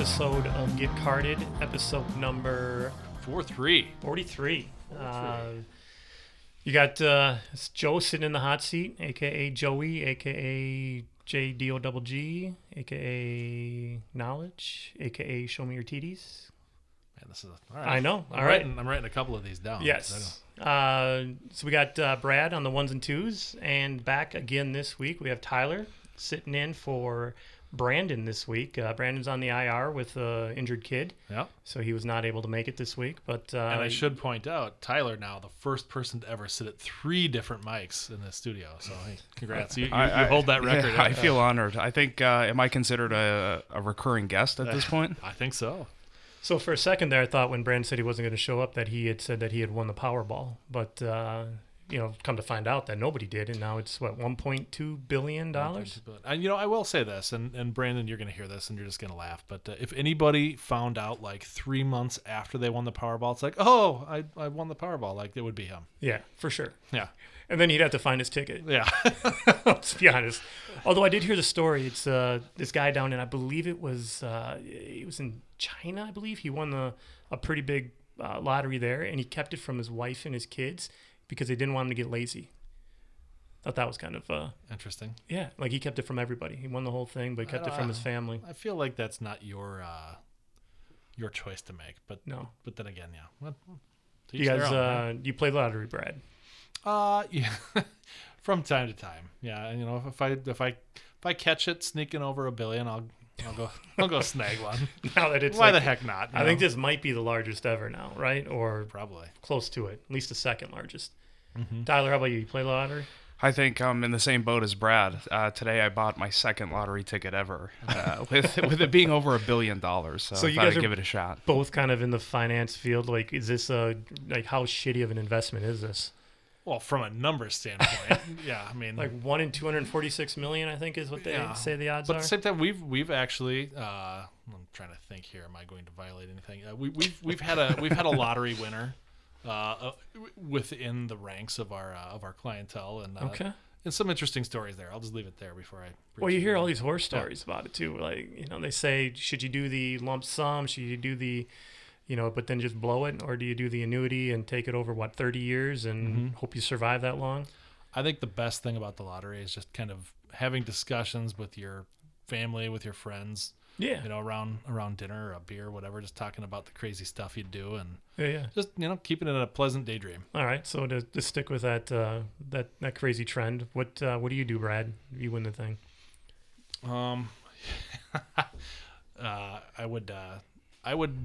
episode of Get Carded, episode number Four three. 43. Uh, you got uh, it's Joe sitting in the hot seat, aka Joey, aka JDO double G, aka Knowledge, aka Show Me Your TDs. Man, this is all right. I know. I'm All right. writing, I'm writing a couple of these down. Yes. Uh, so we got uh, Brad on the ones and twos, and back again this week we have Tyler sitting in for Brandon this week. Uh, Brandon's on the IR with an injured kid, Yeah. so he was not able to make it this week. But uh, And I should point out, Tyler now the first person to ever sit at three different mics in the studio. So hey, congrats! You, you, I- you hold that yeah, record. I feel honored. I think, uh, am I considered a, a recurring guest at this point? I think so. So for a second there, I thought when Brandon said he wasn't going to show up that he had said that he had won the Powerball, but uh, you know, come to find out that nobody did, and now it's what 1.2 billion dollars. And you know, I will say this, and and Brandon, you're going to hear this, and you're just going to laugh. But uh, if anybody found out like three months after they won the Powerball, it's like, oh, I I won the Powerball. Like it would be him. Yeah, for sure. Yeah. And then he'd have to find his ticket. Yeah. Let's be honest. Although I did hear the story, it's uh, this guy down in I believe it was uh, it was in China. I believe he won the a pretty big uh, lottery there, and he kept it from his wife and his kids because they didn't want him to get lazy. Thought that was kind of uh, Interesting. yeah, like he kept it from everybody. He won the whole thing, but he kept it from his family. I feel like that's not your uh, your choice to make, but No, but then again, yeah. Well, you guys, own, right? uh, you play lottery, Brad. Uh, yeah, from time to time, yeah. And you know, if I if I if I catch it sneaking over a billion, I'll I'll go I'll go snag one. Now that it's Why like- the heck not? you I think this might be the largest ever now, right? Or probably. close to it, at least the second largest. Mm-hmm. Tyler, how about you? You play lottery? I think I'm in the same boat as Brad. Uh, today I bought my second lottery ticket ever, uh, with with it being over a billion dollars. So, So you thought guys I'd are- give it a shot. both kind of in the finance field. Like, is this a like how shitty of an investment is this? Well, from a number standpoint, yeah. I mean, Like one in two hundred forty-six million, I think, is what they Yeah. say the odds But are. But at the same time, we've we've actually. Uh, I'm trying to think here. Am I going to violate anything? Uh, we, we've we've had a we've had a lottery winner uh, uh, within the ranks of our uh, of our clientele, and uh, okay. and some interesting stories there. I'll just leave it there before I. Well, you hear all these horror stories about it too. Like, you know, they say, should you do the lump sum? Should you do the, you know, but then just blow it, or do you do the annuity and take it over what thirty years and Mm-hmm. hope you survive that long? I think the best thing about the lottery is just kind of having discussions with your family, with your friends, Yeah, you know, around around dinner or a beer, or whatever, just talking about the crazy stuff you do and yeah, yeah. just you know keeping it a pleasant daydream. All right. So to, to stick with that uh, that that crazy trend, what uh, what do you do, Brad? if You win the thing. Um, uh, I would uh, I would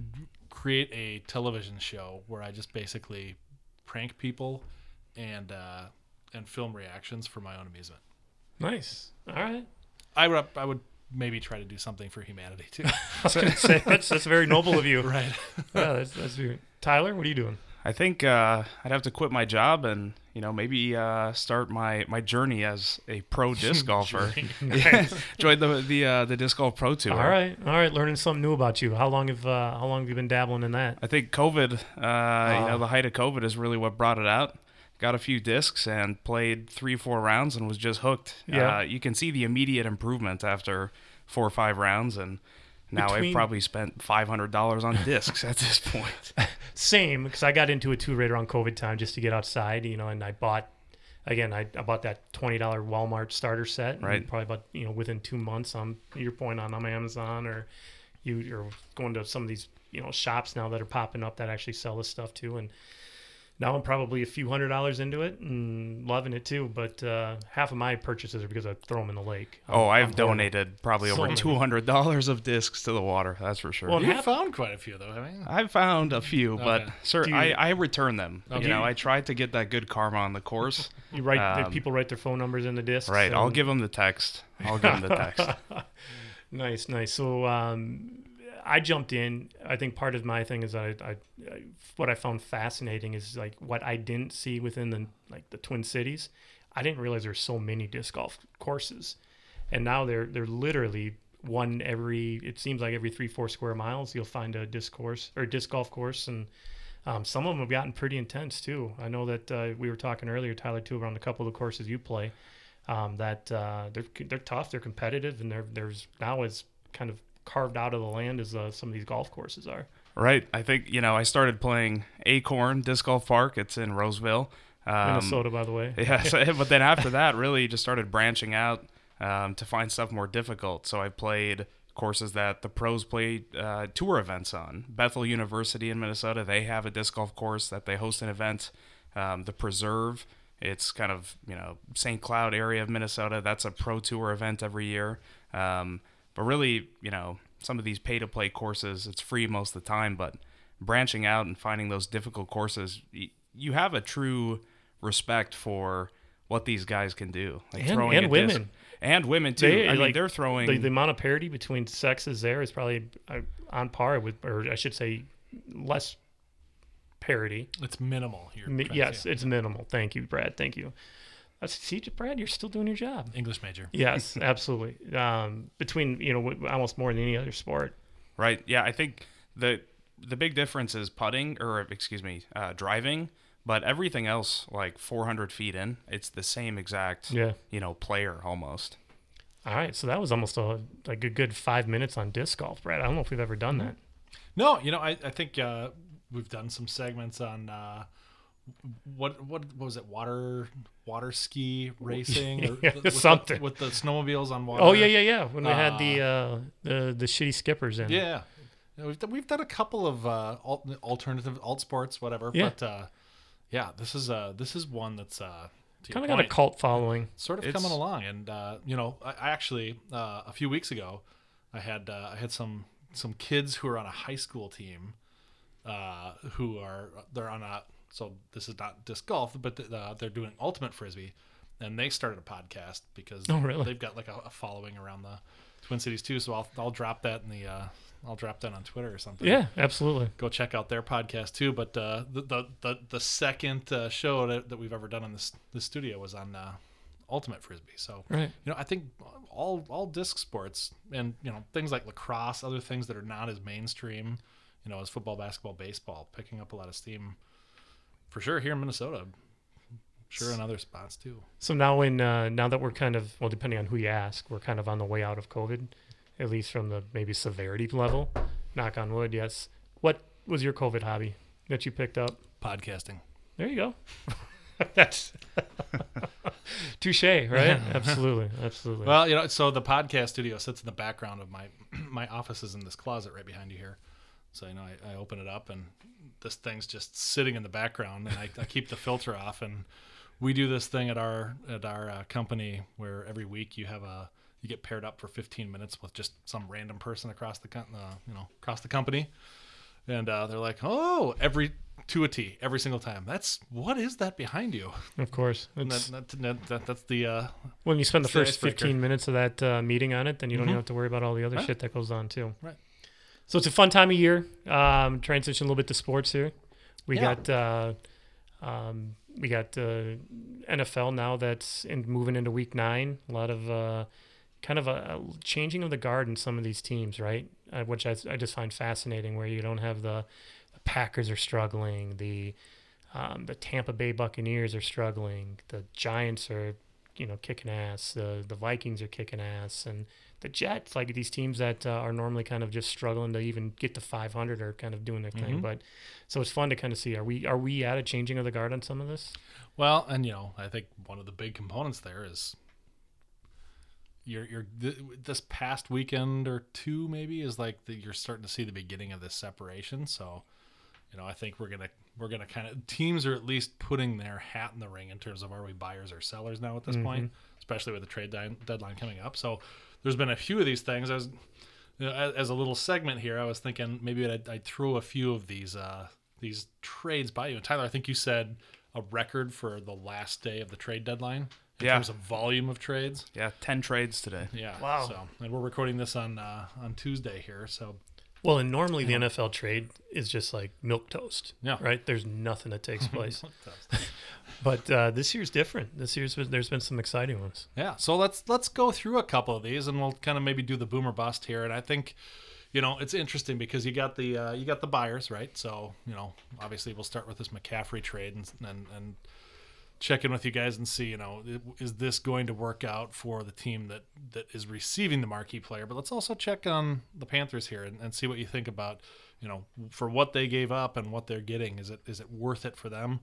create a television show where I just basically prank people and uh, and film reactions for my own amusement. Nice. All right. I would I would maybe try to do something for humanity too. I was gonna say that's that's very noble of you. right. Yeah, that's that's Tyler. What are you doing? I think uh, I'd have to quit my job and you know maybe uh, start my, my journey as a pro disc golfer. Join the the uh, the disc golf pro tour. All right, all right. Learning something new about you. How long have uh, how long have you been dabbling in that? I think COVID, uh, you Ah. know, the height of COVID is really what brought it out. Got a few discs and played three, four rounds and was just hooked. Yeah. Uh, you can see the immediate improvement after four or five rounds, and now Between- I've probably spent five hundred dollars on discs at this point. Same, because I got into it too right around COVID time just to get outside, you know, and I bought. Again, I, I bought that twenty dollar Walmart starter set. and Right. Probably about you know within two months. On your point on on Amazon or you you're going to some of these you know shops now that are popping up that actually sell this stuff too. And now I'm probably a few hundred dollars into it and loving it too. But uh, half of my purchases are because I throw them in the lake. I'm- Oh, I'm I've horrible. donated probably So over two hundred dollars of discs to the water. That's for sure. Well, You half- found quite a few though, haven't you? I've found a few, but sir, you- I, I return them. Okay. You know, I try to get that good karma on the course. You write Um, people write their phone numbers in the discs. right. I'll give them the text. I'll give them the text. Nice, nice. So um, I jumped in. I think part of my thing is that I, I, I, what I found fascinating is like what I didn't see within the like the Twin Cities. I didn't realize there's so many disc golf courses, and now they're they're literally one every. It seems like every three four square miles you'll find a disc course or disc golf course, and um, some of them have gotten pretty intense too. I know that uh, we were talking earlier, Tyler, too, around a couple of the courses you play. Um, that uh, they're they're tough, they're competitive, and there's now as kind of carved out of the land as uh, some of these golf courses are. Right. I think you know I started playing Acorn Disc Golf Park. It's in Roseville, um, Minnesota, by the way. Yeah. So, but then after that, really just started branching out um, to find stuff more difficult. So I played courses that the pros play uh, tour events on. Bethel University in Minnesota, they have a disc golf course that they host an event. Um, the Preserve, it's kind of you know St. Cloud area of Minnesota. That's a pro tour event every year. Um, but really, you know, some of these pay to play courses, it's free most of the time. But branching out and finding those difficult courses, you have a true respect for what these guys can do. Like and, and women. Disc, and women too. They, I mean, they're throwing the, the, amount of parity between sexes there is probably uh, on par with, or I should say, less parity. It's minimal here. Mi- yes, it's minimal. Thank you, Brad. Thank you. Uh, see, Brad, you're still doing your job. English major. Yes, absolutely. Um, between you know almost more than any other sport. Right. Yeah, I think the the big difference is putting, or excuse me, uh, driving but everything else, like 400 feet in, it's the same exact, yeah. you know, player almost. All right, so that was almost a like a good five minutes on disc golf, Brad. I don't know if we've ever done that. No, you know, I, I think uh, we've done some segments on uh, what what what was it water water ski racing yeah, with something the, with the snowmobiles on water. Oh yeah, yeah, yeah. When we uh, had the uh, uh, the the shitty skippers in. Yeah, we've done, we've done a couple of uh, alternative alt sports, whatever. Yeah. But uh, yeah, this is uh this is one that's uh kind of got a cult following. Sort of it's... coming along, and uh, you know, I, I actually uh, a few weeks ago, I had uh, I had some some kids who are on a high school team, uh, who are they're on a so this is not disc golf, but uh, they're doing ultimate frisbee, and they started a podcast because oh, really? they've got like a, a following around the Twin Cities too. So I'll I'll drop that in the uh, I'll drop that on Twitter or something. Yeah, absolutely. Go check out their podcast too. But uh, the, the the the second uh, show that, that we've ever done in this this studio was on uh, Ultimate Frisbee. So right. you know, I think all all disc sports and you know things like lacrosse, other things that are not as mainstream, you know, as football, basketball, baseball, picking up a lot of steam for sure here in Minnesota. Sure, in other spots too. So now, when uh, now that we're kind of well, depending on who you ask, we're kind of on the way out of COVID at least from the maybe severity level. Knock on wood, yes. What was your COVID hobby that you picked up? Podcasting. There you go. That's touche, right? Yeah. Absolutely, absolutely. Well, you know, so the podcast studio sits in the background of my my office is in this closet right behind you here. So you know, I, I open it up and this thing's just sitting in the background, and I, I keep the filter off. And we do this thing at our at our uh, company where every week you have a you get paired up for 15 minutes with just some random person across the uh, you know across the company. And uh, they're like oh every to a T every single time. That's what is that behind you? Of course. That, that, that, that's the uh, when you spend the first 15 minutes of that uh, meeting on it then you don't mm-hmm. even have to worry about all the other right. shit that goes on too. Right so it's a fun time of year um, transition a little bit to sports here we yeah. got uh, um, we got uh, NFL now that's in, moving into week nine. A lot of uh, kind of a, a, changing of the guard in some of these teams, right? Uh, which I, I just find fascinating, where you don't have the, the Packers are struggling, the um, the Tampa Bay Buccaneers are struggling, the Giants are you know kicking ass, the the Vikings are kicking ass, and the Jets, like these teams that uh, are normally kind of just struggling to even get to 500, are kind of doing their thing. Mm-hmm. But so it's fun to kind of see are we are we at a changing of the guard on some of this? Well, and you know, I think one of the big components there is you're you're th- this past weekend or two maybe is like the, you're starting to see the beginning of this separation. So, you know, I think we're gonna we're gonna kind of teams are at least putting their hat in the ring in terms of are we buyers or sellers now at this mm-hmm. point, especially with the trade di- deadline coming up. So, there's been a few of these things. I was you know, as, as, a little segment here, I was thinking maybe I'd, I'd throw a few of these uh, these trades by you. And Tyler, I think you said a record for the last day of the trade deadline in yeah. terms of volume of trades. Yeah, ten trades today. Yeah. Wow. So, and we're recording this on uh, on Tuesday here, so. Well, and normally the NFL trade is just like milk toast. Yeah. Right. There's nothing that takes place. but uh, this year's different. This year's there's been some exciting ones. Yeah. So let's let's go through a couple of these, and we'll kind of maybe do the boomer bust here. And I think, you know, it's interesting because you got the uh, you got the buyers, right? So you know, obviously we'll start with this McCaffrey trade and and, and check in with you guys and see, you know, is this going to work out for the team that that is receiving the marquee player? But let's also check on the Panthers here and, and see what you think about, you know, for what they gave up and what they're getting. Is it is it worth it for them,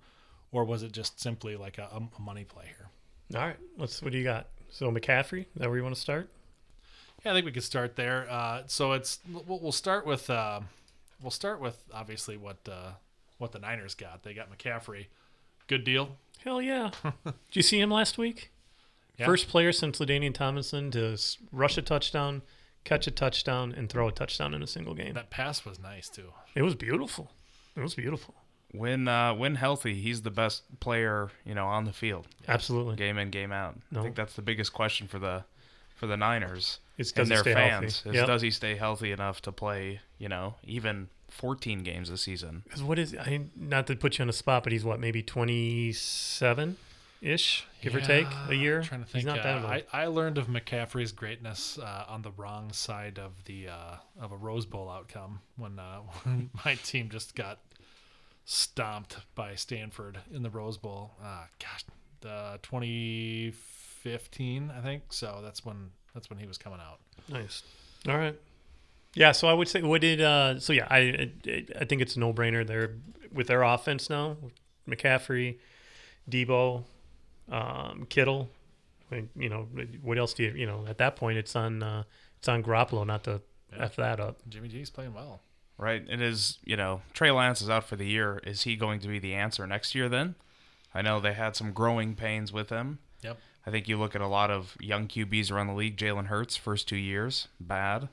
or was it just simply like a, a money play here? All right, let's. What do you got? So McCaffrey, is that where you want to start? Yeah, I think we could start there. Uh, so it's we'll, we'll start with uh, we'll start with obviously what uh, what the Niners got. They got McCaffrey, good deal. Hell yeah! Did you see him last week? Yeah. First player since LaDainian Tomlinson to rush a touchdown, catch a touchdown, and throw a touchdown in a single game. That pass was nice too. It was beautiful. It was beautiful. When uh, when healthy, he's the best player you know on the field, Absolutely. game in game out. No. I think that's the biggest question for the for the Niners It's and their fans. healthy? Is Yep. does he stay healthy enough to play you know even 14 games this season? 'Cause what is I not to put you on the spot, but he's what maybe twenty seven ish, give or take, a year. I'm trying to think. He's not uh, that old. I, I learned of McCaffrey's greatness uh, on the wrong side of the uh, of a Rose Bowl outcome when uh, when my team just got stomped by Stanford in the Rose Bowl. Uh, gosh, the 2015, I think. So that's when that's when he was coming out. Nice. All right. Yeah, so I would say what did uh so yeah, I I, I think it's a no-brainer they're with their offense now, McCaffrey, Deebo, um, Kittle. I mean, you know, what else do you, you know, at that point it's on uh it's on Garoppolo not to Yeah. F that up. Jimmy G's playing well. Right. It is, you know, Trey Lance is out for the year. Is he going to be the answer next year then? I know they had some growing pains with him. Yep. I think you look at a lot of young QBs around the league. Jalen Hurts, first two years, bad.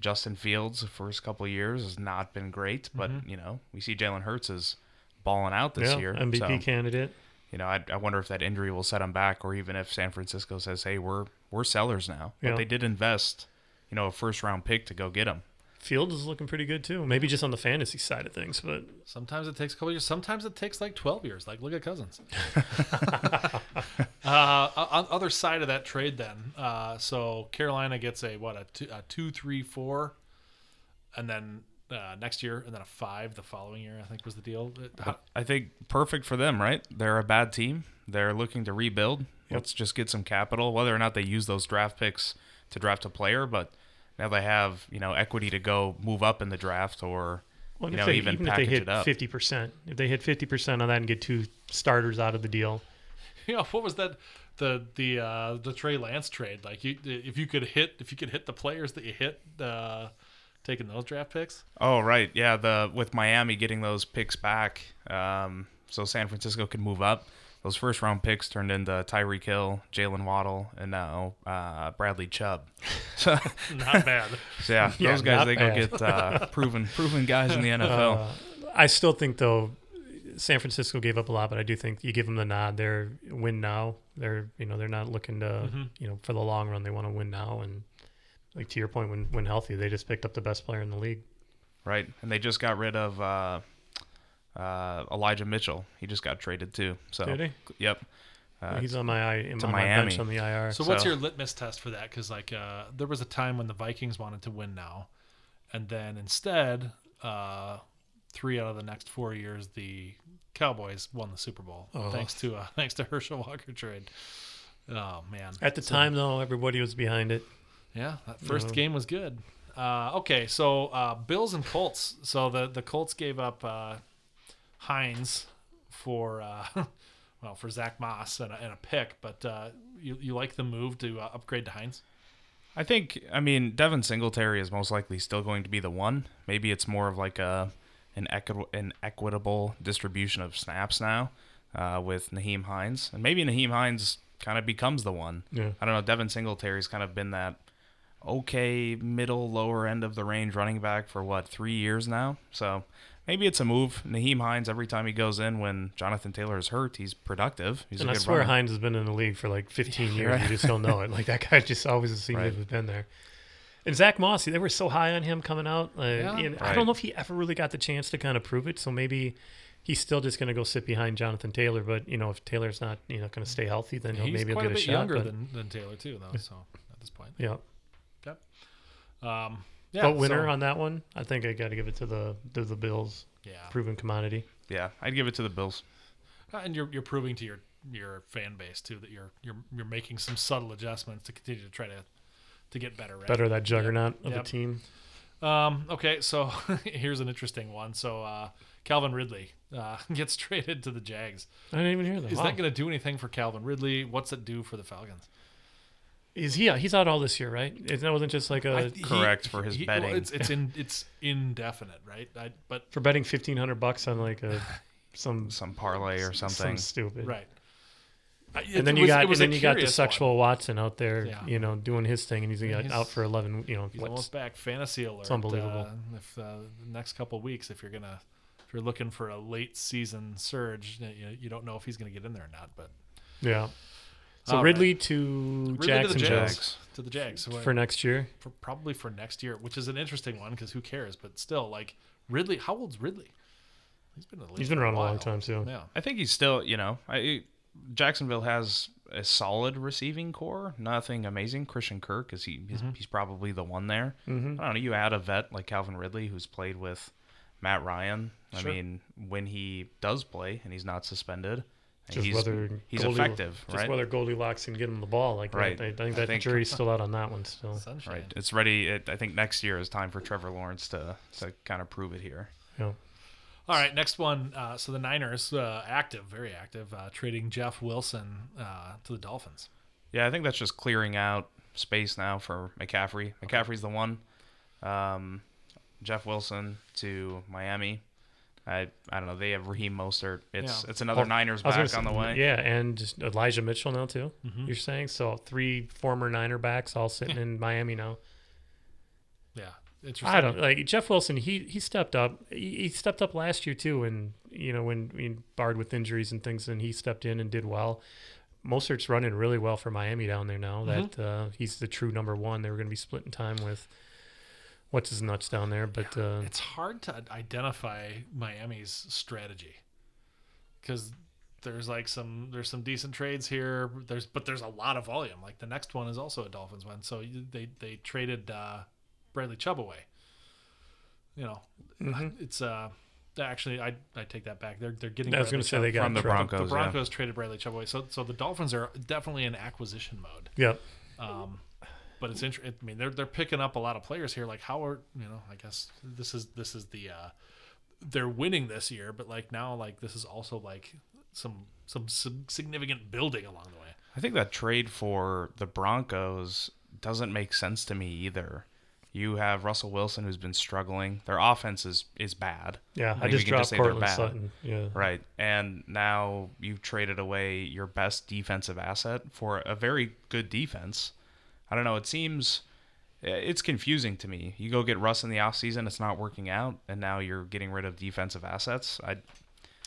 Justin Fields, the first couple of years, has not been great. But, mm-hmm. you know, we see Jalen Hurts is balling out this yeah, year. MVP so, candidate. you know, I, I wonder if that injury will set him back, or even if San Francisco says, "Hey, we're we're sellers now." But Yeah. they did invest, you know, a first round pick to go get him. Fields is looking pretty good too. Maybe just on the fantasy side of things, but Sometimes it takes a couple years. Sometimes it takes like 12 years. Like, look at Cousins. uh, on other side of that trade, then, uh, so Carolina gets a what a two, a two, three, four, and then uh, next year, and then a five the following year. I think was the deal. Uh, I think perfect for them, right? They're a bad team. They're looking to rebuild. Let's just get some capital, whether or not they use those draft picks to draft a player, but now they have, you know, equity to go move up in the draft or well, you if know, they, even even if they hit fifty percent, if they hit fifty percent on that and get two starters out of the deal, you know what was that? The the uh, the Trey Lance trade. Like, you if you could hit if you could hit the players that you hit, uh, taking those draft picks. Oh, right. Yeah, the with Miami getting those picks back, um, so San Francisco could move up. Those first round picks turned into Tyreek Hill, Jaylen Waddle, and now uh, Bradley Chubb. So, Not bad. so yeah, Yeah, those guys they bad. go get uh, proven proven guys in the NFL. Uh, I still think though, San Francisco gave up a lot, but I do think you give them the nod. They're win now. They're you know they're not looking to Mm-hmm. you know for the long run. They want to win now, and like to your point, when when healthy, they just picked up the best player in the league. right? And they just got rid of uh, uh, Elijah Mitchell. He just got traded too. So Did he? yep. Uh, He's on my I in to on my bench Miami. on the IR. So, what's your litmus test for that? Because like uh, there was a time when the Vikings wanted to win now, and then instead, uh, three out of the next four years, the Cowboys won the Super Bowl Oh. thanks to uh, thanks to Herschel Walker trade. Oh man! At the So- time, though, everybody was behind it. yeah, that first Yeah. game was good. Uh, okay, so uh, Bills and Colts. So the the Colts gave up uh, Hines for uh, well for Zach Moss and a, and a pick, but uh, you you like the move to uh, upgrade to Hines? I think I mean Devin Singletary is most likely still going to be the one. Maybe it's more of like a an equitable an equitable distribution of snaps now uh, with Nyheim Hines, and maybe Nyheim Hines kind of becomes the one. Yeah. I don't know. Devin Singletary's kind of been that okay middle lower end of the range running back for what three years now. So maybe it's a move. Nyheim Hines every time he goes in when Jonathan Taylor is hurt, he's productive. He's and a I swear runner. Hines has been in the league for like 15 years. Right. You just don't know it. Like that guy just always seems Right. to have been there. And Zach Moss, they were so high on him coming out. Uh, Yeah. and I don't know if he ever really got the chance to kind of prove it. So maybe he's still just going to go sit behind Jonathan Taylor. But you know, if Taylor's not you know going to stay healthy, then he'll He's maybe he'll quite get a a, bit shot. younger but, than, than Taylor too, though. So at this point, yeah. Yep. Um, yeah. but winner so- on that one, I think I got to give it to the to the Bills. yeah, Proven commodity. Yeah, I'd give it to the Bills. Uh, and you're you're proving to your your fan base too that you're you're you're making some subtle adjustments to continue to try to to get better. Right? Better that juggernaut of Yep. a team. Um, okay, so here's an interesting one. So uh, Calvin Ridley uh, gets traded to the Jags. I didn't even hear that. Is Wow. that going to do anything for Calvin Ridley? What's it do for the Falcons? Is he? He's out all this year, right? It that wasn't just like a I- he- Correct for his he- well, betting. it's it's in it's indefinite, right? I, but for betting fifteen hundred bucks on like a some Some parlay or some something. stupid. right. I- it And then you was- got and then you got the curious one. sexual Watson out there, Yeah. you know, doing his thing, and he's, got he's- out for eleven. You know, He's what, almost back. Fantasy alert. It's unbelievable. Uh, if uh, the next couple weeks, if you're gonna, if you're looking for a late season surge, you, you don't know if he's gonna get in there or not. But yeah. So All Ridley to Ridley to the Jags. Jags. to the Jags so, for next year. for probably for next year, which is an interesting one because who cares? But still, like Ridley, how old's Ridley? He's been in the league He's been around a long time too. Yeah, I think he's still, you know, I, Jacksonville has a solid receiving corps. Nothing amazing. Christian Kirk is he? He's, he's probably the one there. Mm-hmm. I don't know. You add a vet like Calvin Ridley, who's played with Matt Ryan. I mean, when he does play and he's not suspended, Just he's whether he's Goldie- effective, Just right? whether Goldilocks can get him the ball like Right. that. I, I think I that think- jury's still out on that one still. sunshine. Right. It's ready. It, I think next year is time for Trevor Lawrence to to kind of prove it here. Yeah. All right, next one. Uh, so the Niners, uh, active, very active, uh, trading Jeff Wilson uh, to the Dolphins. Yeah, I think that's just clearing out space now for McCaffrey. McCaffrey's the one. Um, Jeff Wilson to Miami. I I don't know. They have Raheem Mostert. It's Yeah. it's another Oh, Niners I was gonna back on the way. Yeah, and Elijah Mitchell now too. Mhm. You're saying so? Three former Niner backs all sitting in Miami now. Yeah, interesting. I don't like Jeff Wilson. He he stepped up. He, he stepped up last year too, and you know when we barred with injuries and things, and he stepped in and did well. Mostert's running really well for Miami down there now. That uh, he's the true number one. They were going to be splitting time with what's his nuts down there, but uh, It's hard to identify Miami's strategy because there's like some there's some decent trades here. There's but there's a lot of volume. Like the next one is also a Dolphins one. So they they traded uh, Bradley Chubb away. You know, Mhm. it's uh actually I I take that back. They're they're getting. I was going to say they got from the Broncos. The yeah. Broncos traded Bradley Chubb away. So so the Dolphins are definitely in acquisition mode. Yep. Um, but it's interesting. I mean, they're they're picking up a lot of players here. Like how are you know? I guess this is this is the uh, they're winning this year, but like now, like this is also like some some, some significant building along the way. I think that trade for the Broncos doesn't make sense to me either. You have Russell Wilson who's been struggling. Their offense is is bad. Yeah, I, think just dropped say Courtland bad. Sutton. Yeah. Right. And now you've traded away your best defensive asset for a very good defense. I don't know. It seems eh, it's confusing to me. You go get Russ in the offseason, it's not working out, and now you're getting rid of defensive assets. I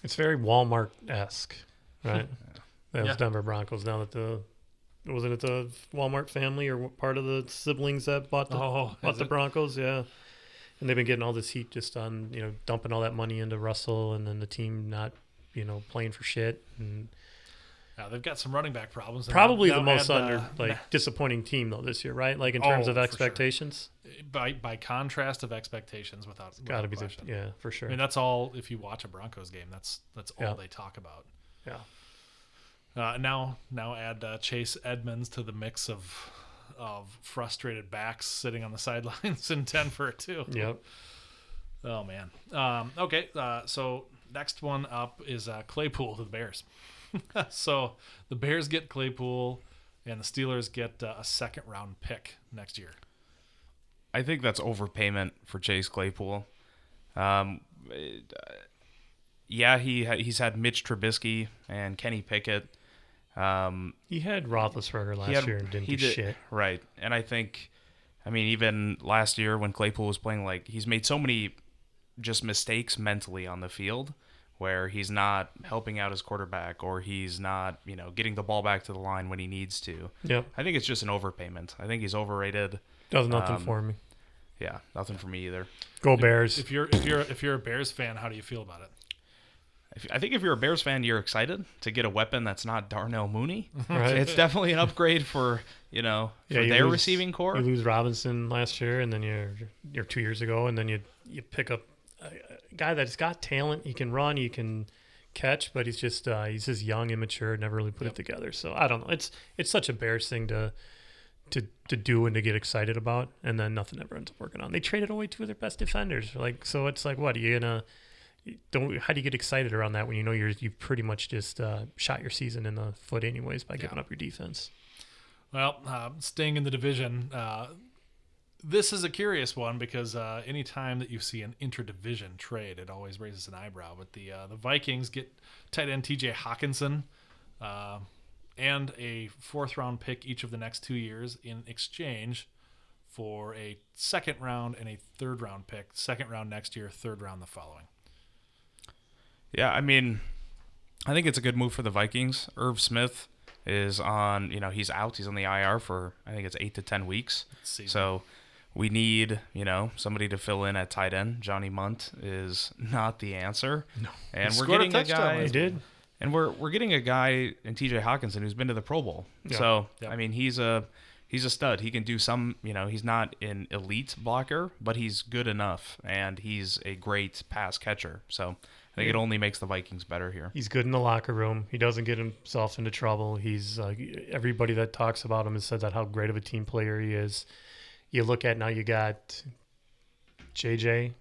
It's very Walmart esque, right? Those Yeah. Denver Broncos. Now that the wasn't it the Walmart family or part of the siblings that bought the Oh, bought the it? Broncos? Yeah, and they've been getting all this heat just on you know dumping all that money into Russell, and then the team not you know playing for shit, and Now they've got some running back problems. probably the most under like disappointing team though this year, right? Like in terms Oh, of for sure. expectations, by by contrast of expectations, without got to be the yeah for sure. I mean, that's all. If you watch a Broncos game, that's that's all Yeah. they talk about. yeah, Uh, now, now add uh, Chase Edmonds to the mix of of frustrated backs sitting on the sidelines in Denver too. yep. Oh man. Um, okay, uh, so next one up is uh, Claypool to the Bears. so the Bears get Claypool, and the Steelers get uh, a second round pick next year. I think that's overpayment for Chase Claypool. Um, it, uh, yeah, he ha- he's had Mitch Trubisky and Kenny Pickett. Um, He had Roethlisberger last had- year and didn't he do did- shit. Right. And I think, I mean, even last year when Claypool was playing, like, he's made so many just mistakes mentally on the field where he's not helping out his quarterback or he's not, you know, getting the ball back to the line when he needs to. Yeah, I think it's just an overpayment. I think he's overrated. does nothing Um, for me. Yeah, nothing for me either. Go Bears. If you're if you're if you're a Bears fan, how do you feel about it? If- I think if you're a Bears fan, you're excited to get a weapon that's not Darnell Mooney. right? It's definitely an upgrade for, you know, for Yeah, you their lose- receiving corps. You lose Robinson last year, and then you're you're two years ago, and then you you pick up a, a guy that's got talent. He can run. He can catch, but he's just uh, he's just young, immature, never really put Yep. it together. So I don't know. It's it's such a Bears thing to to to do and to get excited about, and then nothing ever ends up working on. They traded away two of their best defenders. Like so, it's like what are you gonna don't how do you get excited around that when you know you're you've pretty much just uh, shot your season in the foot anyways by giving Yeah. up your defense. Well, uh, staying in the division, uh, this is a curious one because uh, anytime that you see an interdivision trade, it always raises an eyebrow. But the uh, the Vikings get tight end T.J. Hockenson uh, and a fourth round pick each of the next two years in exchange for a second round and a third round pick. Second round next year, third round the following. Yeah, I mean, I think it's a good move for the Vikings. Irv Smith is on, you know, he's out. He's on the IR for I think it's eight to ten weeks. So we need, you know, somebody to fill in at tight end. Johnny Mundt is not the answer. No. And He we're scored a getting a, guy They last did. and we're we're getting a guy in TJ Hockenson who's been to the Pro Bowl. Yeah. So Yep. I mean he's a he's a stud. He can do some you know, he's not an elite blocker, but he's good enough and he's a great pass catcher. So I think it only makes the Vikings better here. He's good in the locker room. He doesn't get himself into trouble. He's uh, everybody that talks about him has said that how great of a team player he is. You look at now, you got JJ.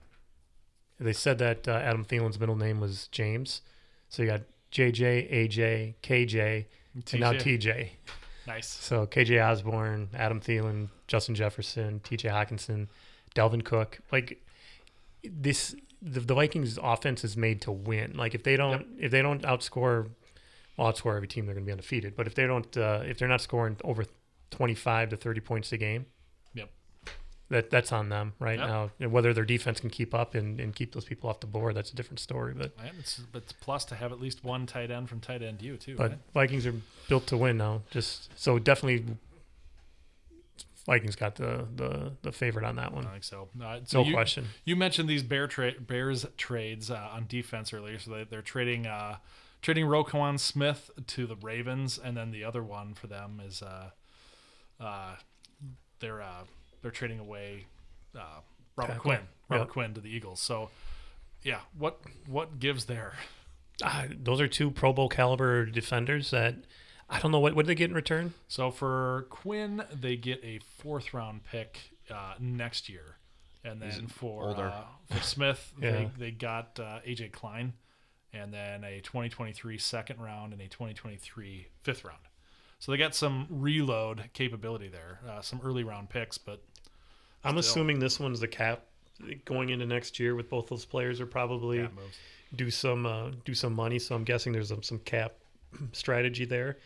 They said that uh, Adam Thielen's middle name was James, so you got JJ, AJ, KJ, and now TJ. nice. So KJ Osborn, Adam Thielen, Justin Jefferson, TJ Hockenson, Dalvin Cook. Like this, the, the Vikings offense is made to win. Like if they don't, if they don't outscore, well, outscore every team, they're going to be undefeated. But if they don't, uh, if they're not scoring over twenty-five to thirty points a game, Yep. that that's on them right Yep. now. And whether their defense can keep up and, and keep those people off the board, that's a different story. But And it's, it's plus to have at least one tight end from tight end you too. But right? Vikings are built to win now. Just so definitely, Vikings got the the, the favorite on that one. I think so. Uh, so No you, question. You mentioned these Bear tra- Bears trades uh, on defense earlier, so they, they're trading uh, trading Roquan Smith to the Ravens, and then the other one for them is uh, uh, they're uh, they're trading away uh, Robert. Quinn, Robert Yep. Quinn to the Eagles. So yeah, what what gives there? Ah, those are two Pro Bowl caliber defenders that I don't know what what did they get in return. So for Quinn, they get a fourth round pick uh, next year, and then for older. uh, for Smith, Yeah. they they got uh, AJ Klein, and then a 2023 second round and a 2023 fifth round. So they got some reload capability there, uh, some early round picks, but I'm Still. assuming this one's the cap going into next year with both those players are probably do some uh, do some money. So I'm guessing there's some, some cap strategy there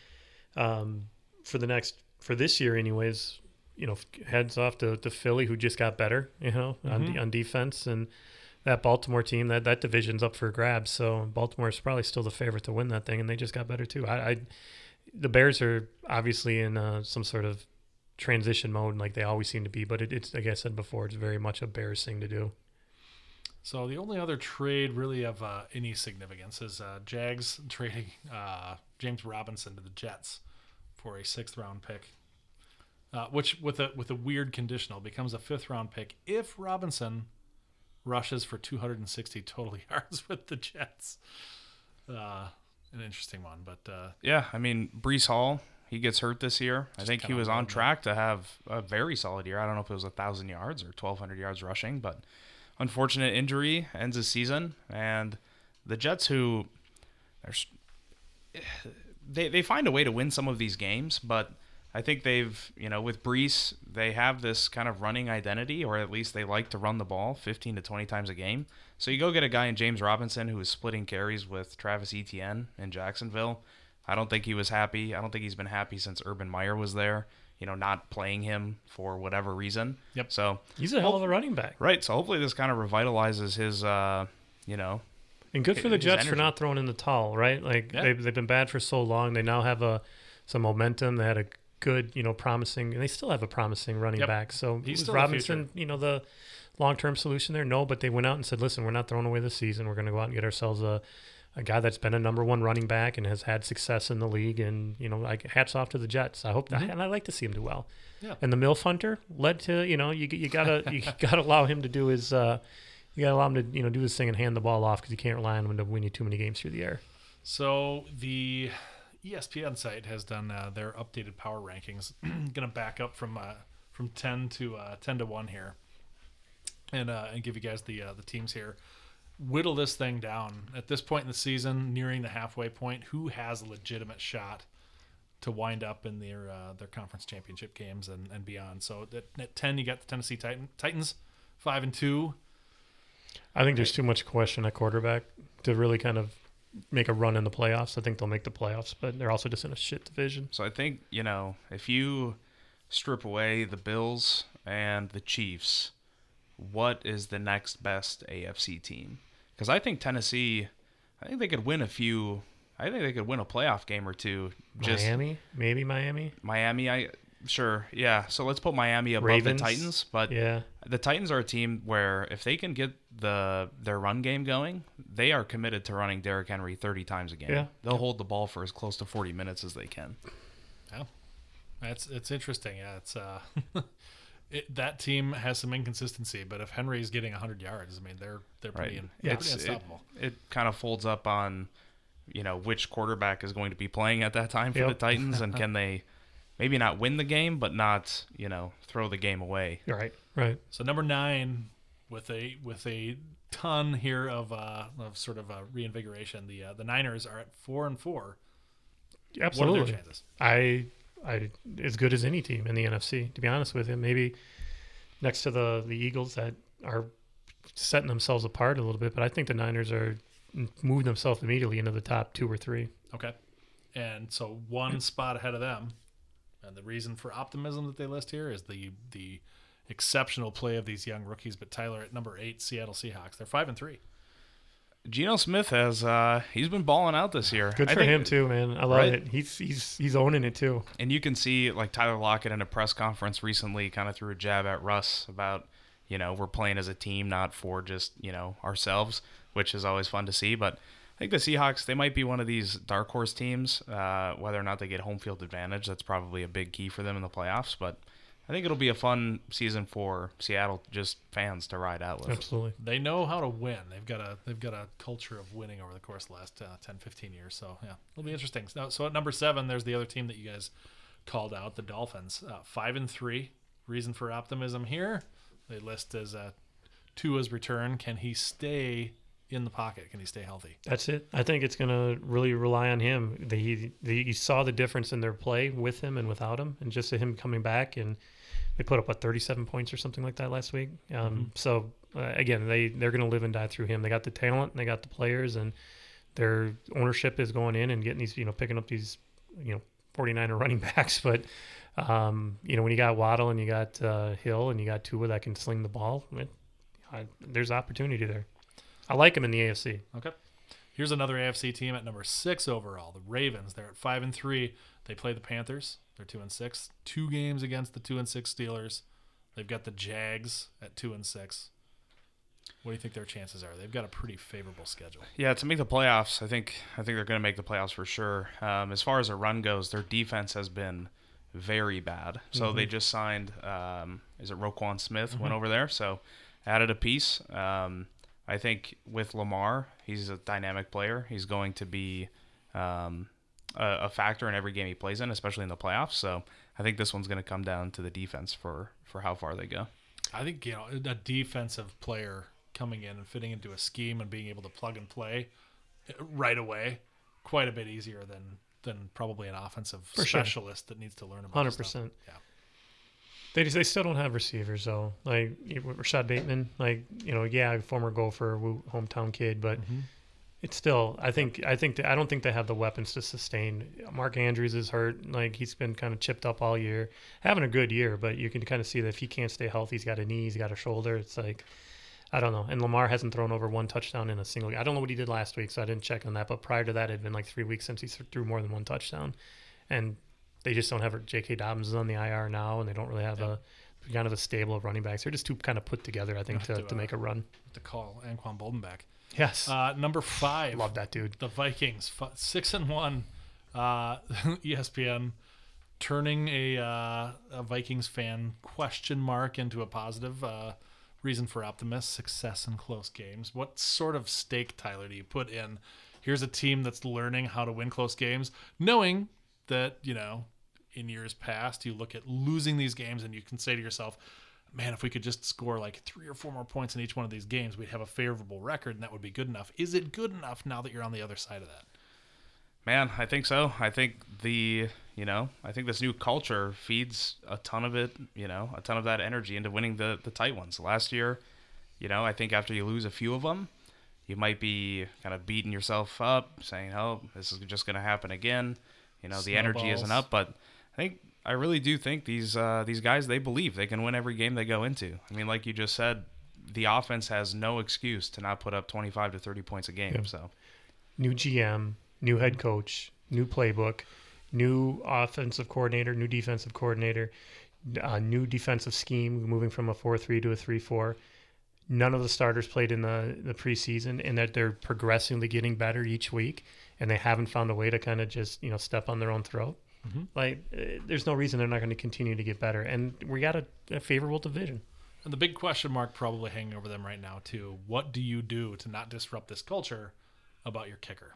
um, for the next for this year, anyways. You know, heads off to, to Philly, who just got better. You know, on Mhm. de- on defense, and that Baltimore team that that division's up for grabs. So Baltimore's probably still the favorite to win that thing, and they just got better too. I, I the Bears are obviously in uh, some sort of transition mode, like they always seem to be. But it, it's like I said before, it's very much a Bears thing to do. So the only other trade really of uh, any significance is uh, Jags trading uh, James Robinson to the Jets for a sixth round pick, uh, which with a with a weird conditional becomes a fifth round pick if Robinson rushes for 260 total yards with the Jets. Uh, an interesting one, but uh, Yeah, I mean Breece Hall, he gets hurt this year. I think he was on track to have a very solid year. I don't know if it was a thousand yards or twelve hundred yards rushing, but unfortunate injury ends his season. And the Jets, who there's they they find a way to win some of these games, but I think they've you know with Breece they have this kind of running identity, or at least they like to run the ball fifteen to twenty times a game. So you go get a guy in James Robinson who is splitting carries with Travis Etienne in Jacksonville. I don't think he was happy. I don't think he's been happy since Urban Meyer was there. You know, not playing him for whatever reason. Yep. So He's a hell of a running back. right. So hopefully this kind of revitalizes his. Uh, you know, And good for the Jets for not throwing in the towel, right? Like Yeah. they've, they've been bad for so long. They now have a some momentum. They had a good, you know, promising, and they still have a promising running Yep. back. So He's was Robinson, you know, the long term solution there? No, but they went out and said, listen, we're not throwing away the season. We're going to go out and get ourselves a, a guy that's been a number one running back and has had success in the league. And you know, like hats off to the Jets. I hope, Mhm. and I like to see him do well. Yeah. And the Milf Hunter led to, you know, you you gotta you gotta allow him to do his. uh you gotta allow him to, you know, do this thing and hand the ball off because you can't rely on him to win you too many games through the air. So the ESPN site has done uh, their updated power rankings. Going to back up from uh, from ten to uh, ten to one here, and uh, and give you guys the uh, the teams here. Whittle this thing down at this point in the season, nearing the halfway point. Who has a legitimate shot to wind up in their uh, their conference championship games and, and beyond? So at, at ten, you got the Tennessee Titan, Titans, five and two. I think there's too much question at quarterback to really kind of make a run in the playoffs. I think they'll make the playoffs, but they're also just in a shit division. So I think, you know, if you strip away the Bills and the Chiefs, what is the next best AFC team? Because I think Tennessee, I think they could win a few. I think they could win a playoff game or two. Just Miami, maybe Miami. Miami, I sure, yeah. So let's put Miami above Ravens. the Titans, but Yeah, the Titans are a team where if they can get the their run game going, they are committed to running Derrick Henry 30 times a game. Yeah. They'll hold the ball for as close to 40 minutes as they can. Yeah, that's it's interesting. Yeah, it's uh, it, that team has some inconsistency, but if Henry's getting 100 yards, I mean they're they're pretty, Right. in, they're It's- pretty it, unstoppable. it kind of folds up on, you know, which quarterback is going to be playing at that time for Yep. the Titans, and can they maybe not win the game, but not, you know, throw the game away. you're right, right. So number nine, with a with a ton here of uh of sort of a reinvigoration, the uh, the Niners are at four and four. What are Absolutely. their chances? I, I as good as any team in the NFC. To be honest with you, maybe next to the the Eagles that are setting themselves apart a little bit, but I think the Niners are moving themselves immediately into the top two or three. Okay, and so one spot ahead of them, and the reason for optimism that they list here is the the exceptional play of these young rookies. But Tyler at number eight, Seattle Seahawks, they're five and three. Geno Smith has uh he's been balling out this year. Good for think- him too, man. I love Right. it. He's he's he's owning it too. And you can see like Tyler Lockett in a press conference recently kind of threw a jab at Russ about, you know, we're playing as a team, not for just, you know, ourselves, which is always fun to see. But I think the Seahawks, they might be one of these dark horse teams. Uh, whether or not they get home field advantage, that's probably a big key for them in the playoffs. But I think it'll be a fun season for Seattle just fans to ride out with. Absolutely. They know how to win. They've got a they've got a culture of winning over the course of the last uh, 10, 15 years. So yeah, it'll be interesting. So, so at number seven, there's the other team that you guys called out, the Dolphins, uh, five and three. Reason for optimism here, they list as uh, Tua's return. Can he stay in the pocket? Can he stay healthy? That's it. I think it's going to really rely on him. The, he, saw the difference in their play with him and without him, and just him coming back and they put up what 37 points or something like that last week. Um, So uh, again, they they're going to live and die through him. They got the talent, and they got the players, and their ownership is going in and getting these, you know, picking up these, you know, 49er running backs. But um, you know, when you got Waddle and you got uh, Hill and you got Tua that can sling the ball, it, I, there's opportunity there. I like him in the AFC. Okay. Here's another AFC team at number six overall, the Ravens. They're at five and three. They play the Panthers. They're two and six. Two games against the two and six Steelers. They've got the Jags at two and six. What do you think their chances are? They've got a pretty favorable schedule. Yeah, to make the playoffs, I think I think they're going to make the playoffs for sure. Um, as far as a run goes, their defense has been very bad. So they just signed, um, is it Roquan Smith? Went over there, so added a piece. Um, I think with Lamar, he's a dynamic player. He's going to be um, a, a factor in every game he plays in, especially in the playoffs. So I think this one's going to come down to the defense for for how far they go. I think you know a defensive player coming in and fitting into a scheme and being able to plug and play uh, right away, quite a bit easier than than probably an offensive For sure. specialist that needs to learn about. Hundred percent. Yeah. They just, they still don't have receivers though. Like you- Rashod Bateman, like you know, yeah, former Gopher, hometown kid, but Mm-hmm. It's still. I think I think I don't think they have the weapons to sustain. Mark Andrews is hurt. Like he's been kind of chipped up all year, having a good year, but you can kind of see that if he can't stay healthy, he's got a knee, he's got a shoulder. It's like. I don't know. And Lamar hasn't thrown over one touchdown in a single. I don't know what he did last week, so I didn't check on that. But prior to that, it had been like three weeks since he threw more than one touchdown, and they just don't have. J.K. Dobbins is on the IR now, and they don't really have a kind of a stable of running backs. They're just too kind of put together, I think, to, to, to uh, make a run. To call Anquan Boldin back. Yes, Uh, number five. love that dude. the Vikings, fi- six and one. Uh, ESPN turning a, uh, a Vikings fan question mark into a positive. Uh, reason for optimism: success in close games. What sort of stake, Tyler, do you put in? Here's a team that's learning how to win close games, knowing that, you know, in years past, you look at losing these games and you can say to yourself, man, if we could just score like three or four more points in each one of these games, we'd have a favorable record and that would be good enough. Is it good enough now that you're on the other side of that? Man, I think so. I think the you know I think this new culture feeds a ton of it. You know, a ton of that energy into winning the the tight ones. Last year, you know, I think after you lose a few of them, you might be kind of beating yourself up, saying, "Oh, this is just going to happen again." You know, the energy isn't up, but I think I really do think these uh, these guys they believe they can win every game they go into. I mean, like you just said, the offense has no excuse to not put up 25 to 30 points a game. Yeah. So new GM, new head coach, new playbook, new offensive coordinator, new defensive coordinator, uh, new defensive scheme, moving from a 4 3 to a 3 4. None of the starters played in the, the preseason, and that they're progressively getting better each week, and they haven't found a way to kind of just you know step on their own throat. Mhm. Like, uh, there's no reason they're not going to continue to get better, and we got a, a favorable division. And the big question mark probably hanging over them right now too. What do you do to not disrupt this culture about your kicker?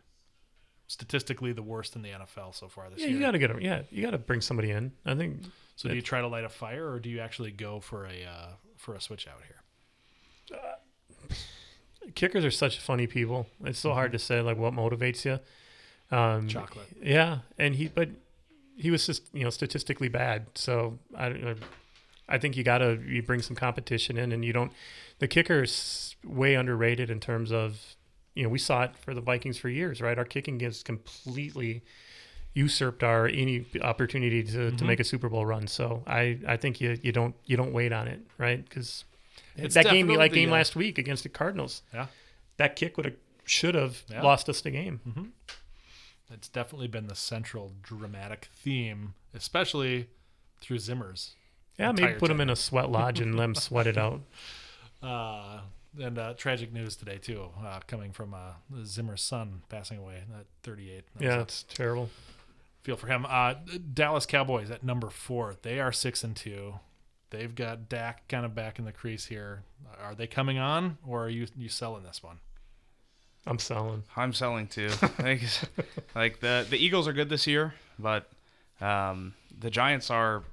Statistically, the worst in the NFL so far this Yeah, year. you got to get them. Yeah, you got to bring somebody in. I think so do you try to light a fire, or do you actually go for a uh, for a switch out here? kickers are such funny people. It's so hard to say like what motivates you. Um, Chocolate. Yeah, and he but he was just you know statistically bad. So I I- I think you gotta you bring some competition in, and you don't. The kicker is way underrated in terms of you know we saw it for the Vikings for years, right? Our kicking has completely usurped our any opportunity to, to Mhm. make a Super Bowl run. So I I think you you don't you don't wait on it, right? Because that game like game uh, last week against the Cardinals, Yeah. that kick would have should have Yeah. lost us the game. Mm-hmm. It's definitely been the central dramatic theme, especially through Zimmer's. Yeah, maybe put them tenure. in a sweat lodge and let them sweat it out. Uh, and uh, tragic news today too, uh, coming from uh, Zimmer's son passing away at 38. That Yeah, it's terrible. feel for him. Uh, Dallas Cowboys at number four. They are six and two. They've got Dak kind of back in the crease here. Are they coming on, or are you you selling this one? I'm selling. I'm selling too. like, like the the Eagles are good this year, but um, the Giants are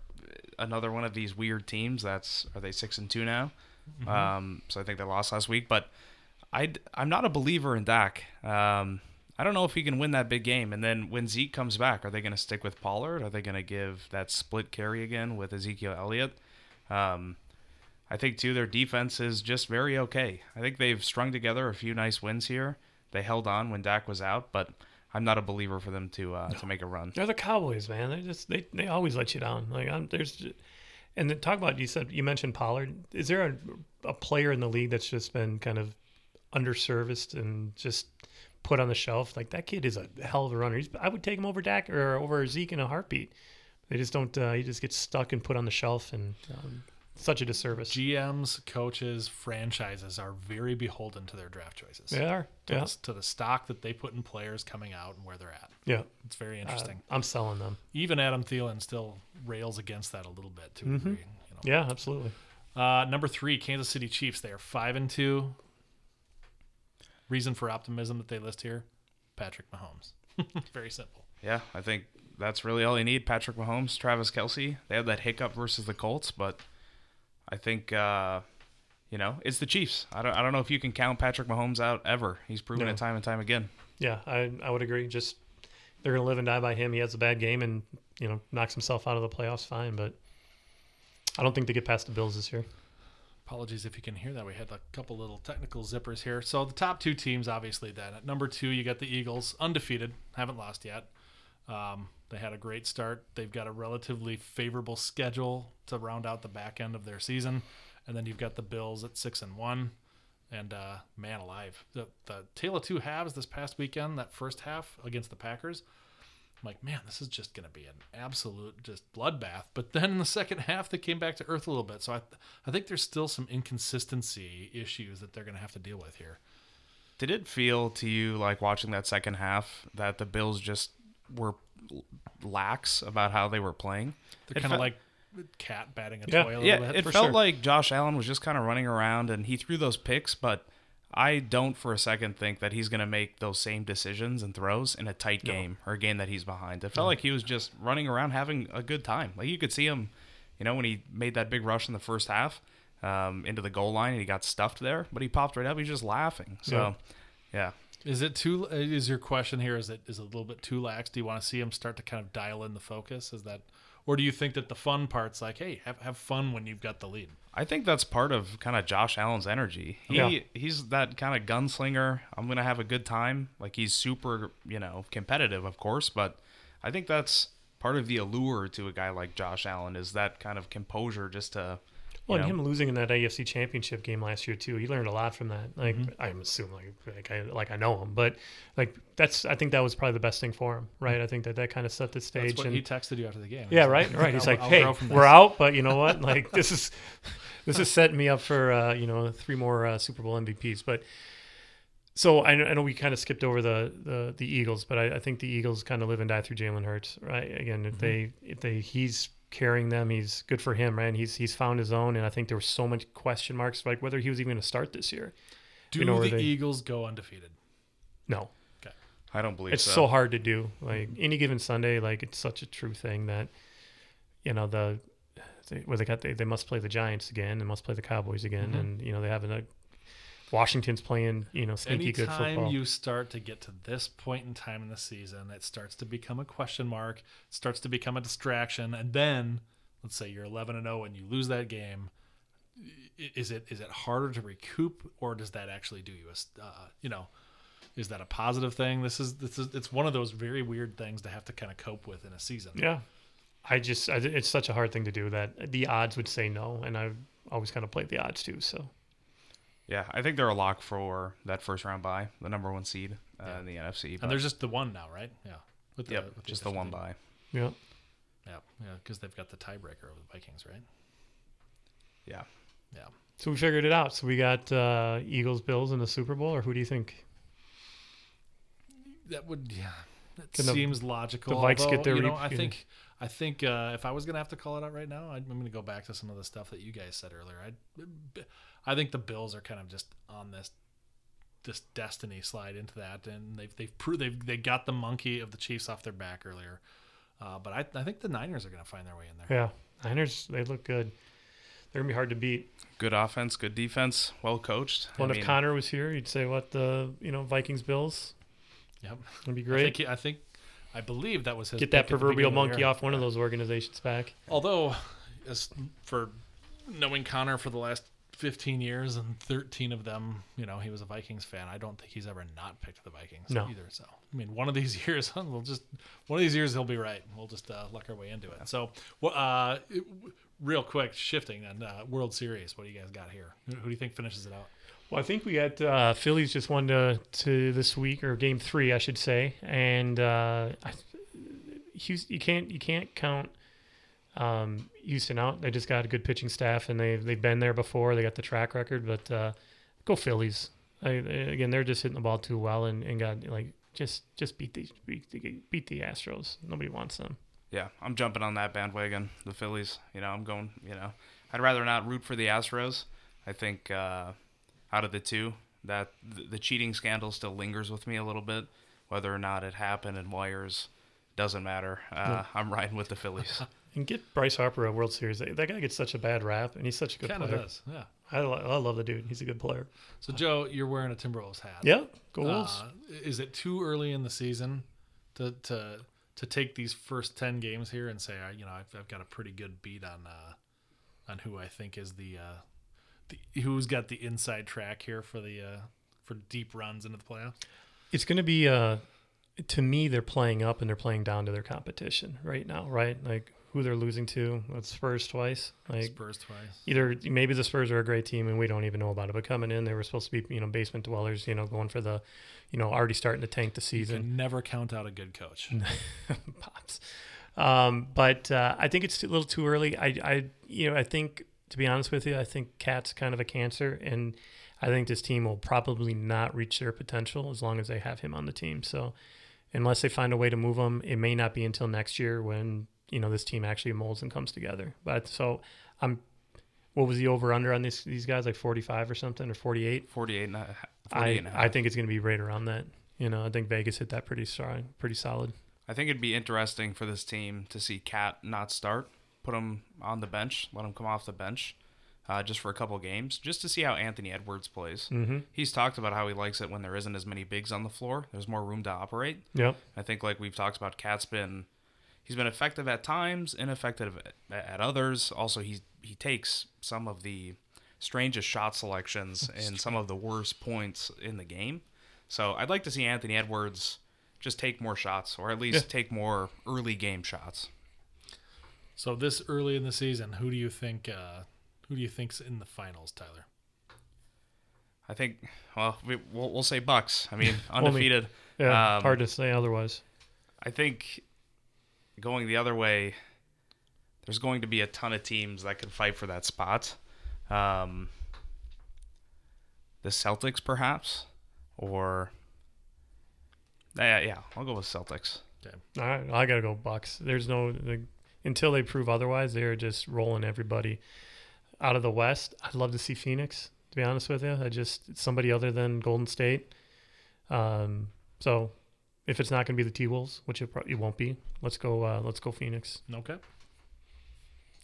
another one of these weird teams. That's are they six and two now? Um, so I think they lost last week, but I I'm not a believer in Dak. Um, I don't know if he can win that big game. And then when Zeke comes back, are they going to stick with Pollard? Are they going to give that split carry again with Ezekiel Elliott? Um, I think too their defense is just very okay. I think they've strung together a few nice wins here. They held on when Dak was out, but I'm not a believer for them to uh, to make a run. They're the Cowboys, man. They just they, they always let you down. Like I'm, there's, and talk about you said you mentioned Pollard. Is there a, a player in the league that's just been kind of underserviced and just put on the shelf? Like that kid is a hell of a runner. He's, I would take him over Dak or over Zeke in a heartbeat. They just don't. Uh, he just gets stuck and put on the shelf, and um, such a disservice. GMs, coaches, franchises are very beholden to their draft choices. They are. To, Yeah. the, to the stock that they put in players coming out and where they're at. Yeah. It's very Uh, interesting. I'm selling them. Even Adam Thielen still rails against that a little bit to a Mhm. degree. You know. Yeah, absolutely. Uh, number three, Kansas City Chiefs. They are five and two. Reason for optimism that they list here: Patrick Mahomes. Very simple. Yeah, I think that's really all you need. Patrick Mahomes, Travis Kelce. They had that hiccup versus the Colts, but I think uh, you know it's the Chiefs. I don't I don't know if you can count Patrick Mahomes out ever. He's proven No. it time and time again. Yeah, I I would agree. Just they're gonna live and die by him. He has a bad game and you know knocks himself out of the playoffs. Fine, but I don't think they get past the Bills this year. Apologies if you can hear that. We had a couple little technical zippers here. So the top two teams, obviously, then at number two, you got the Eagles, undefeated, haven't lost yet. Um, they had a great start. They've got a relatively favorable schedule to round out the back end of their season, and then you've got the Bills at six and one. And uh, man alive, the the tale of two halves this past weekend. That first half against the Packers, I'm like, man, this is just going to be an absolute just bloodbath. But then in the second half, they came back to earth a little bit. So I, I think there's still some inconsistency issues that they're going to have to deal with here. Did it feel to you like watching that second half that the Bills just were lax about how they were playing? They're kind of fe- like cat batting a Yeah, toy a Yeah, bit. it felt sure. like Josh Allen was just kind of running around and he threw those picks, but I don't for a second think that he's going to make those same decisions and throws in a tight game or a game that he's behind. It felt like he was just running around having a good time. Like you could see him, you know, when he made that big rush in the first half um, into the goal line and he got stuffed there, but he popped right up. He's just laughing. So, yeah. Is it too? Is your question here? Is it is it a little bit too lax? Do you want to see him start to kind of dial in the focus? Is that, or do you think that the fun part's like, hey, have have fun when you've got the lead? I think that's part of kind of Josh Allen's energy. He Yeah. he's that kind of gunslinger. I'm gonna have a good time. Like he's super, you know, competitive, of course, but I think that's part of the allure to a guy like Josh Allen is that kind of composure, just to. Well, and him losing in that AFC Championship game last year too, he learned a lot from that. Like I'm assuming, like, like I like I know him, but like that's I think that was probably the best thing for him, right? I think that that kind of set the That's stage. what and he texted you after the game. yeah, right, right. He's "I'll- like, hey, we're out, but you know what? Like this is this is setting me up for uh, you know three more uh, Super Bowl MVPs. But so I know, I know we kind of skipped over the the, the Eagles, but I, I think the Eagles kind of live and die through Jalen Hurts, right? Again, if they if they he's carrying them, he's good for him, right? He's he's found his own, and I think there were so much question marks, like whether he was even going to start this year. Do you know, the they- Eagles go undefeated? No, I don't believe it's so. so hard to do. Like any given Sunday, like it's such a true thing that you know the they, where they got they, they must play the Giants again, they must play the Cowboys again, Mhm. and you know they have a Washington's playing you know sneaky good Anytime football. you start to get to this point in time in the season, it starts to become a question mark, it starts to become a distraction, and then let's say you're 11 and 0 and you lose that game. Is it is it harder to recoup, or does that actually do you a uh, you know? Is that a positive thing? This is this is it's one of those very weird things to have to kind of cope with in a season. yeah, I just I, it's such a hard thing to do that the odds would say no, and I've always kind of played the odds too. So Yeah, I think they're a lock for that first round bye, the number one seed uh, Yeah. in the NFC. And but- there's just the one now, right? Yeah. With yep, with just the one official team. bye. yeah, Yeah, yeah, because they've got the tiebreaker over the Vikings, right? Yeah. Yeah. so we figured it out. So we got uh, Eagles Bills in the Super Bowl, or who do you think? That would yeah. That Can the- seems logical. the Vikes get although, their You know, re- I think I think uh, if I was gonna have to call it out right now, I'd, I'm gonna go back to some of the stuff that you guys said earlier. I I think the Bills are kind of just on this this destiny slide into that, and they've they've proved they've they got the monkey of the Chiefs off their back earlier. Uh, but I, I think the Niners are going to find their way in there. Yeah, Niners they look good. They're gonna be hard to beat. Good offense, good defense, well coached. I Well, if mean, Connor was here, you'd say what the you know Vikings Bills. Yep. It'd be I great. think, he- I think I believe that was his Get that pick at the proverbial beginning of monkey off one of those organizations back. Although, as for knowing Connor for the last 15 years and 13 of them, you know, he was a Vikings fan. I don't think he's ever not picked the Vikings No. either. So, I mean, one of these years, we'll just one of these years he'll be right. We'll just uh, luck our way into it. So, uh, real quick, shifting and uh, World Series. What do you guys got here? Who, who do you think finishes it out? Well, I think we got uh, Phillies just won to, to this week or game three, I should say, and uh, I, you can't you can't count um, Houston out. They just got a good pitching staff, and they they've been there before. They got the track record, but uh, go Phillies. I, again, they're just hitting the ball too well, and, and got like just just beat the beat the, beat the Astros. Nobody wants them. Yeah, I'm jumping on that bandwagon. The Phillies. You know, I'm going. You know, I'd rather not root for the Astros. I think uh, out of the two, that the, the cheating scandal still lingers with me a little bit. Whether or not it happened in wires doesn't matter. Uh, I'm riding with the Phillies. And get Bryce Harper a World Series. That guy gets such a bad rap, and he's such a good Kind of player. does, yeah. I, lo- I love the dude. He's a good player. So, Joe, you're wearing a Timberwolves hat. Yeah, go Wolves. Uh, is it too early in the season to to to take these first ten games here and say, I you know, I've, I've got a pretty good beat on uh, on who I think is the, uh, the who's got the inside track here for the uh, for deep runs into the playoffs. It's going to be, uh, to me, they're playing up and they're playing down to their competition right now, right? Like who they're losing to. It's Spurs twice. Like Spurs twice. either maybe the Spurs are a great team and we don't even know about it, but coming in, they were supposed to be, you know, basement dwellers, you know, going for the, you know, already starting to tank the You season. can never count out a good coach. pops. Um, but uh, I think it's a little too early. I, I, you know, I think to be honest with you, I think Cat's kind of a cancer, and I think this team will probably not reach their potential as long as they have him on the team. So, unless they find a way to move him, it may not be until next year when you know this team actually molds and comes together. But so I'm. what was the over under on these these guys? Like 45 or something or 48? 48 and a, 48 I and a half. I think it's going to be right around that. You know, I think Vegas hit that pretty strong, pretty solid. I think it'd be interesting for this team to see Cat not start, put him on the bench, let him come off the bench, uh, just for a couple games, just to see how Anthony Edwards plays. Mm-hmm. He's talked about how he likes it when there isn't as many bigs on the floor. There's more room to operate. Yep. I think, like we've talked about, Cat's been he's been effective at times, ineffective at, at others. Also, he he takes some of the strangest shot selections and some of the worst points in the game. So I'd like to see Anthony Edwards just take more shots, or at least Yeah. take more early game shots. So this early in the season, who do you think? Uh, who do you think's in the finals, Tyler? I think, well, we, we'll, we'll say Bucks. I mean, undefeated. Yeah. Um, hard to say otherwise. I think going the other way, there's going to be a ton of teams that could fight for that spot. Um, the Celtics, perhaps, or yeah, yeah, I'll go with Celtics. All right, I gotta go Bucks. There's no the, until they prove otherwise. They're just rolling everybody out of the West. I'd love to see Phoenix. To be honest with you, I just somebody other than Golden State. Um, so if it's not gonna be the T Wolves, which it probably won't be, let's go. Uh, let's go Phoenix. Okay.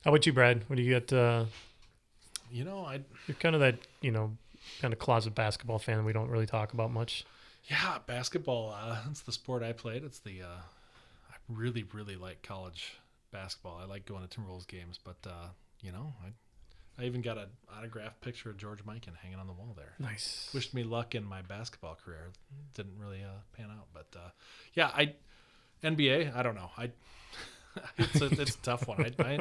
How about you, Brad? What do you got? Uh, You know, I you're kind of that you know kind of closet basketball fan. We don't really talk about much. yeah, basketball. Uh, it's the sport I played. It's the uh, I really really like college basketball. I like going to Timberwolves games, but uh, you know, I I even got an autographed picture of George Mikan hanging on the wall there. Nice. wished me luck in my basketball career. Didn't really uh, pan out, but uh, yeah, I NBA. I don't know. I it's a, it's a tough one. I, I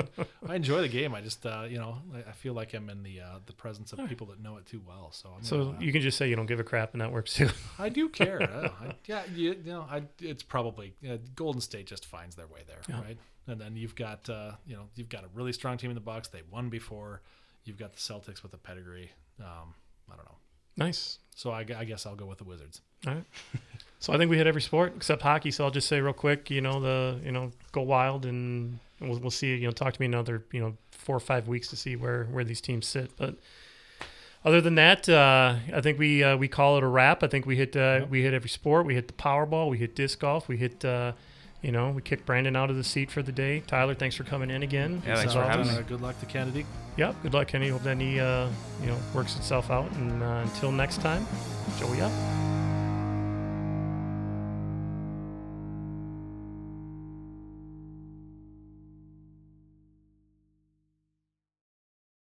I enjoy the game. I just uh, you know I, I feel like I'm in the uh, the presence of people that know it too well. So I'm So gonna, uh, you can just say you don't give a crap, and that works too. I do care. I. I, yeah, you, you know, I it's probably uh, Golden State just finds their way there, Yeah. right? And then you've got uh, you know you've got a really strong team in the Bucks. They won before. You've got the Celtics with a pedigree. Um, I don't know. nice. So I, I guess I'll go with the Wizards. All right. So I think we hit every sport except hockey. So I'll just say real quick, you know, the you know, go wild, and we'll, we'll see. You know, talk to me another you know four or five weeks to see where where these teams sit. But other than that, uh, I think we uh, we call it a wrap. I think we hit uh, Yep. we hit every sport. We hit the Powerball. We hit disc golf. We hit. You know, we kicked Brandon out of the seat for the day. Tyler, thanks for coming in again. Yeah, thanks for having always. me. Uh, good luck to Kennedy. Yep. Good luck, Kenny. Hope that he, uh, you know, works itself out. And uh, until next time, Joey up.